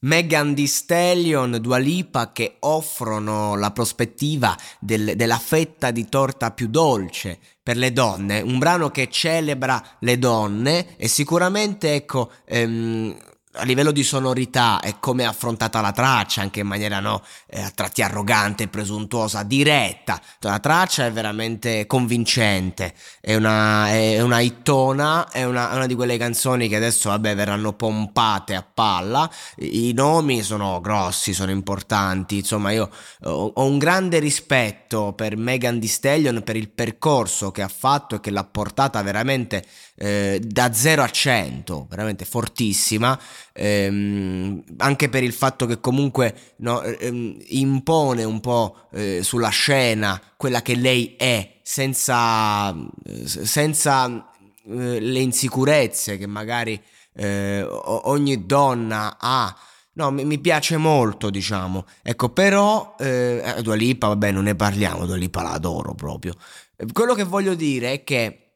Megan Thee Stallion, Dua Lipa che offrono la prospettiva del, della fetta di torta più dolce per le donne, un brano che celebra le donne e sicuramente ecco ehm, a livello di sonorità e come è affrontata la traccia, anche in maniera no, eh, a tratti arrogante, presuntuosa, diretta. La traccia è veramente convincente, è una, è una ittona, è una, una, di quelle canzoni che adesso vabbè, verranno pompate a palla. I, I, nomi sono grossi, sono importanti. Insomma, io ho, ho un grande rispetto per Megan Thee Stallion, per il percorso che ha fatto e che l'ha portata veramente eh, da 0 a 100, veramente fortissima, ehm, anche per il fatto che comunque no, ehm, impone un po' eh, sulla scena quella che lei è, senza, senza eh, le insicurezze che magari eh, ogni donna ha. No, mi, mi, piace molto, diciamo. Ecco, però, eh, Dua Lipa, vabbè, non ne parliamo, Dua Lipa la adoro proprio. Quello che voglio dire è che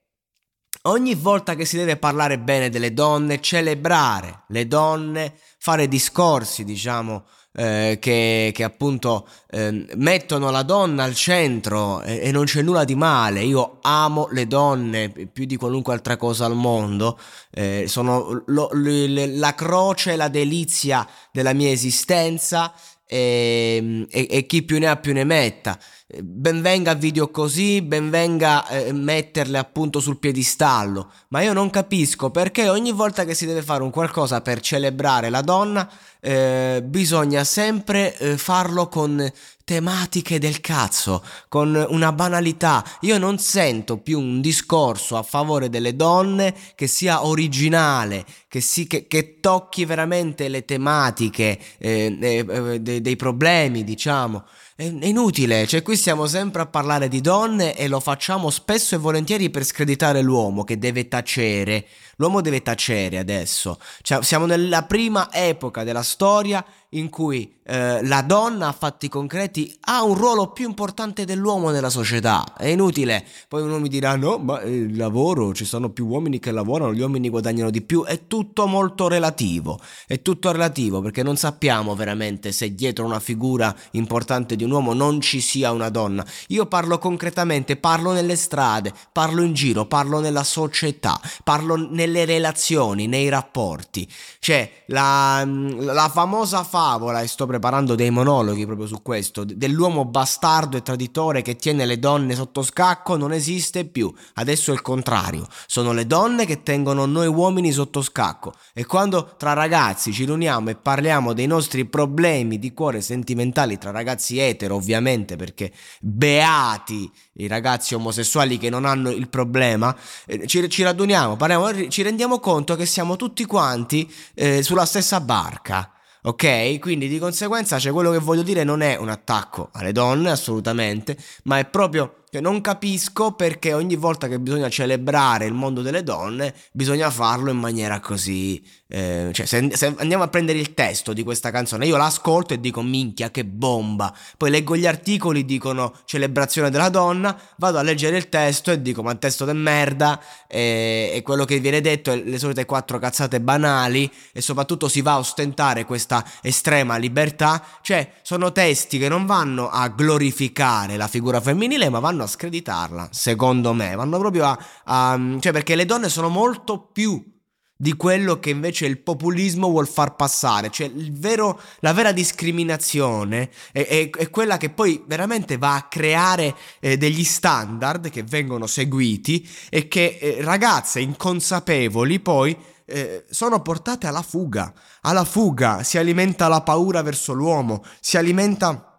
Ogni volta che si deve parlare bene delle donne, celebrare le donne, fare discorsi, diciamo, eh, che, che, appunto eh, mettono la donna al centro e, e, non c'è nulla di male. Io amo le donne più di qualunque altra cosa al mondo, eh, sono lo, lo, la croce, la delizia della mia esistenza e, e, e chi più ne ha più ne metta. Benvenga video così, benvenga eh, metterle appunto sul piedistallo, ma io non capisco perché ogni volta che si deve fare un qualcosa per celebrare la donna, eh, bisogna sempre eh, farlo con tematiche del cazzo, con una banalità. Io non sento più un discorso a favore delle donne che sia originale, che, si, che, che tocchi veramente le tematiche eh, eh, eh dei, dei problemi, diciamo. È, inutile, cioè qui stiamo sempre a parlare di donne e lo facciamo spesso e volentieri per screditare l'uomo che deve tacere. L'uomo deve tacere adesso. Cioè, siamo nella prima epoca della storia in cui eh, la donna a fatti concreti ha un ruolo più importante dell'uomo nella società. È inutile. Poi uno mi dirà: no, ma il lavoro, ci sono più uomini che lavorano, gli uomini guadagnano di più. È tutto molto relativo. È tutto relativo perché non sappiamo veramente se dietro una figura importante di un uomo non ci sia una donna. Io parlo concretamente, parlo nelle strade, parlo in giro, parlo nella società, parlo nelle relazioni, nei rapporti. Cioè, la, la famosa favola, e sto preparando dei monologhi proprio su questo, dell'uomo bastardo e traditore che tiene le donne sotto scacco non esiste più. Adesso è il contrario. Sono le donne che tengono noi uomini sotto scacco. E quando tra ragazzi ci riuniamo e parliamo dei nostri problemi di cuore sentimentali tra ragazzi etero, ovviamente, perché beati i ragazzi omosessuali che non hanno il problema, eh, ci, ci, raduniamo, parliamo, ci rendiamo conto che siamo tutti quanti eh, sulla stessa barca. Ok? Quindi di conseguenza, cioè quello che voglio dire non è un attacco alle donne, assolutamente, ma è proprio Cioè, non capisco perché ogni volta che bisogna celebrare il mondo delle donne, bisogna farlo in maniera così. Eh, cioè, se, se, andiamo a prendere il testo di questa canzone, io l'ascolto e dico minchia, che bomba. Poi leggo gli articoli, dicono celebrazione della donna, vado a leggere il testo e dico ma testo de merda. E, e quello che viene detto è le solite quattro cazzate banali. E soprattutto si va a ostentare questa estrema libertà. Cioè, sono testi che non vanno a glorificare la figura femminile, ma vanno vanno a screditarla, secondo me, vanno proprio a, a... cioè perché le donne sono molto più di quello che invece il populismo vuol far passare. Cioè, vero, la vera discriminazione è, è, è, quella che poi veramente va a creare eh, degli standard che vengono seguiti e che eh, ragazze inconsapevoli poi eh, sono portate alla fuga. Alla fuga si alimenta la paura verso l'uomo, si alimenta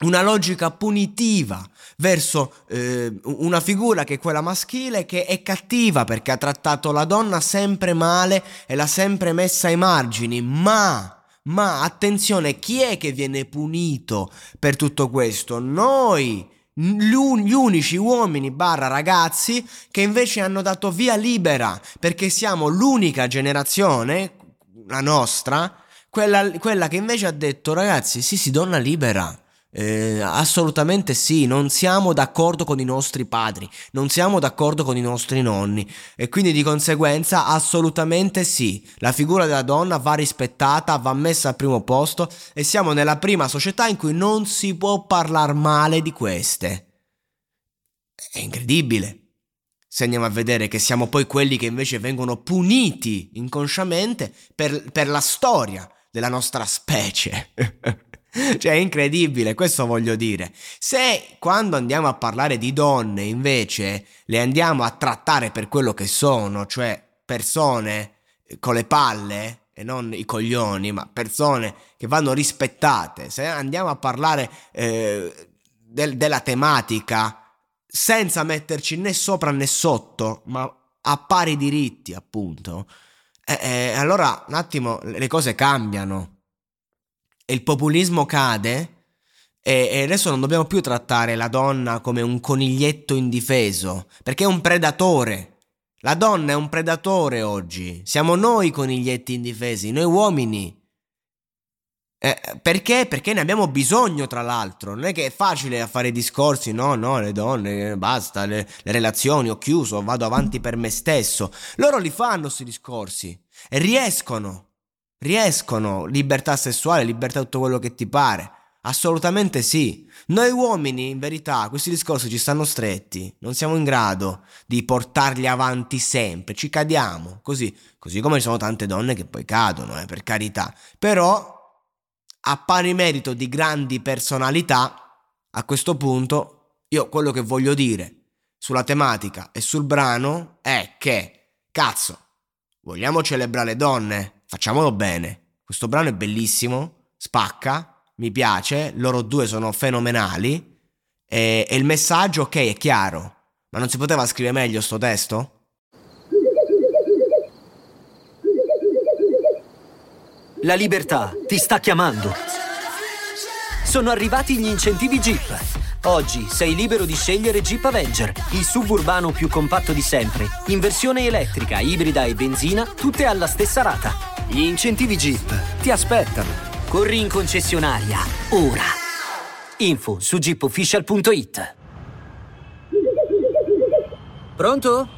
una logica punitiva verso eh, una figura che è quella maschile che è cattiva perché ha trattato la donna sempre male e l'ha sempre messa ai margini, ma ma attenzione, chi è che viene punito per tutto questo? Noi, gli unici uomini barra ragazzi che invece hanno dato via libera perché siamo l'unica generazione, la nostra, quella, quella che invece ha detto ragazzi sì sì donna libera eh, assolutamente sì, non siamo d'accordo con i nostri padri, non siamo d'accordo con i nostri nonni e quindi di conseguenza assolutamente sì, la figura della donna va rispettata, va messa al primo posto e siamo nella prima società in cui non si può parlare male di queste. È incredibile. Se andiamo a vedere che siamo poi quelli che invece vengono puniti inconsciamente per, per la storia della nostra specie. Cioè, è incredibile, questo voglio dire. Se quando andiamo a parlare di donne, invece, le andiamo a trattare per quello che sono, cioè persone con le palle e non i coglioni, ma persone che vanno rispettate, se andiamo a parlare eh, del, della tematica senza metterci né sopra né sotto, ma a pari diritti, appunto, eh, eh, allora un attimo le cose cambiano il populismo cade e, e, adesso non dobbiamo più trattare la donna come un coniglietto indifeso, perché è un predatore. La donna è un predatore oggi. Siamo noi coniglietti indifesi, noi uomini. Eh, perché? Perché ne abbiamo bisogno, tra l'altro. Non è che è facile fare discorsi, no, no, le donne, basta, le, le relazioni, ho chiuso, vado avanti per me stesso. Loro li fanno questi discorsi e riescono. Riescono libertà sessuale, libertà tutto quello che ti pare. Assolutamente sì. Noi uomini, in verità, questi discorsi ci stanno stretti. Non siamo in grado di portarli avanti sempre. Ci cadiamo. Così, così come ci sono tante donne che poi cadono, eh, per carità. Però, a pari merito di grandi personalità, a questo punto, io quello che voglio dire sulla tematica e sul brano è che, cazzo, vogliamo celebrare le donne? Facciamolo bene. Questo brano è bellissimo, spacca, mi piace, loro due sono fenomenali e, e il messaggio, ok, è chiaro, ma non si poteva scrivere meglio sto testo? La libertà ti sta chiamando. Sono arrivati gli incentivi Jeep. Oggi sei libero di scegliere Jeep Avenger, il suburbano più compatto di sempre, in versione elettrica, ibrida e benzina, tutte alla stessa rata. Gli incentivi Jeep ti aspettano. Corri in concessionaria, ora. Info su jeepofficial.it. Pronto?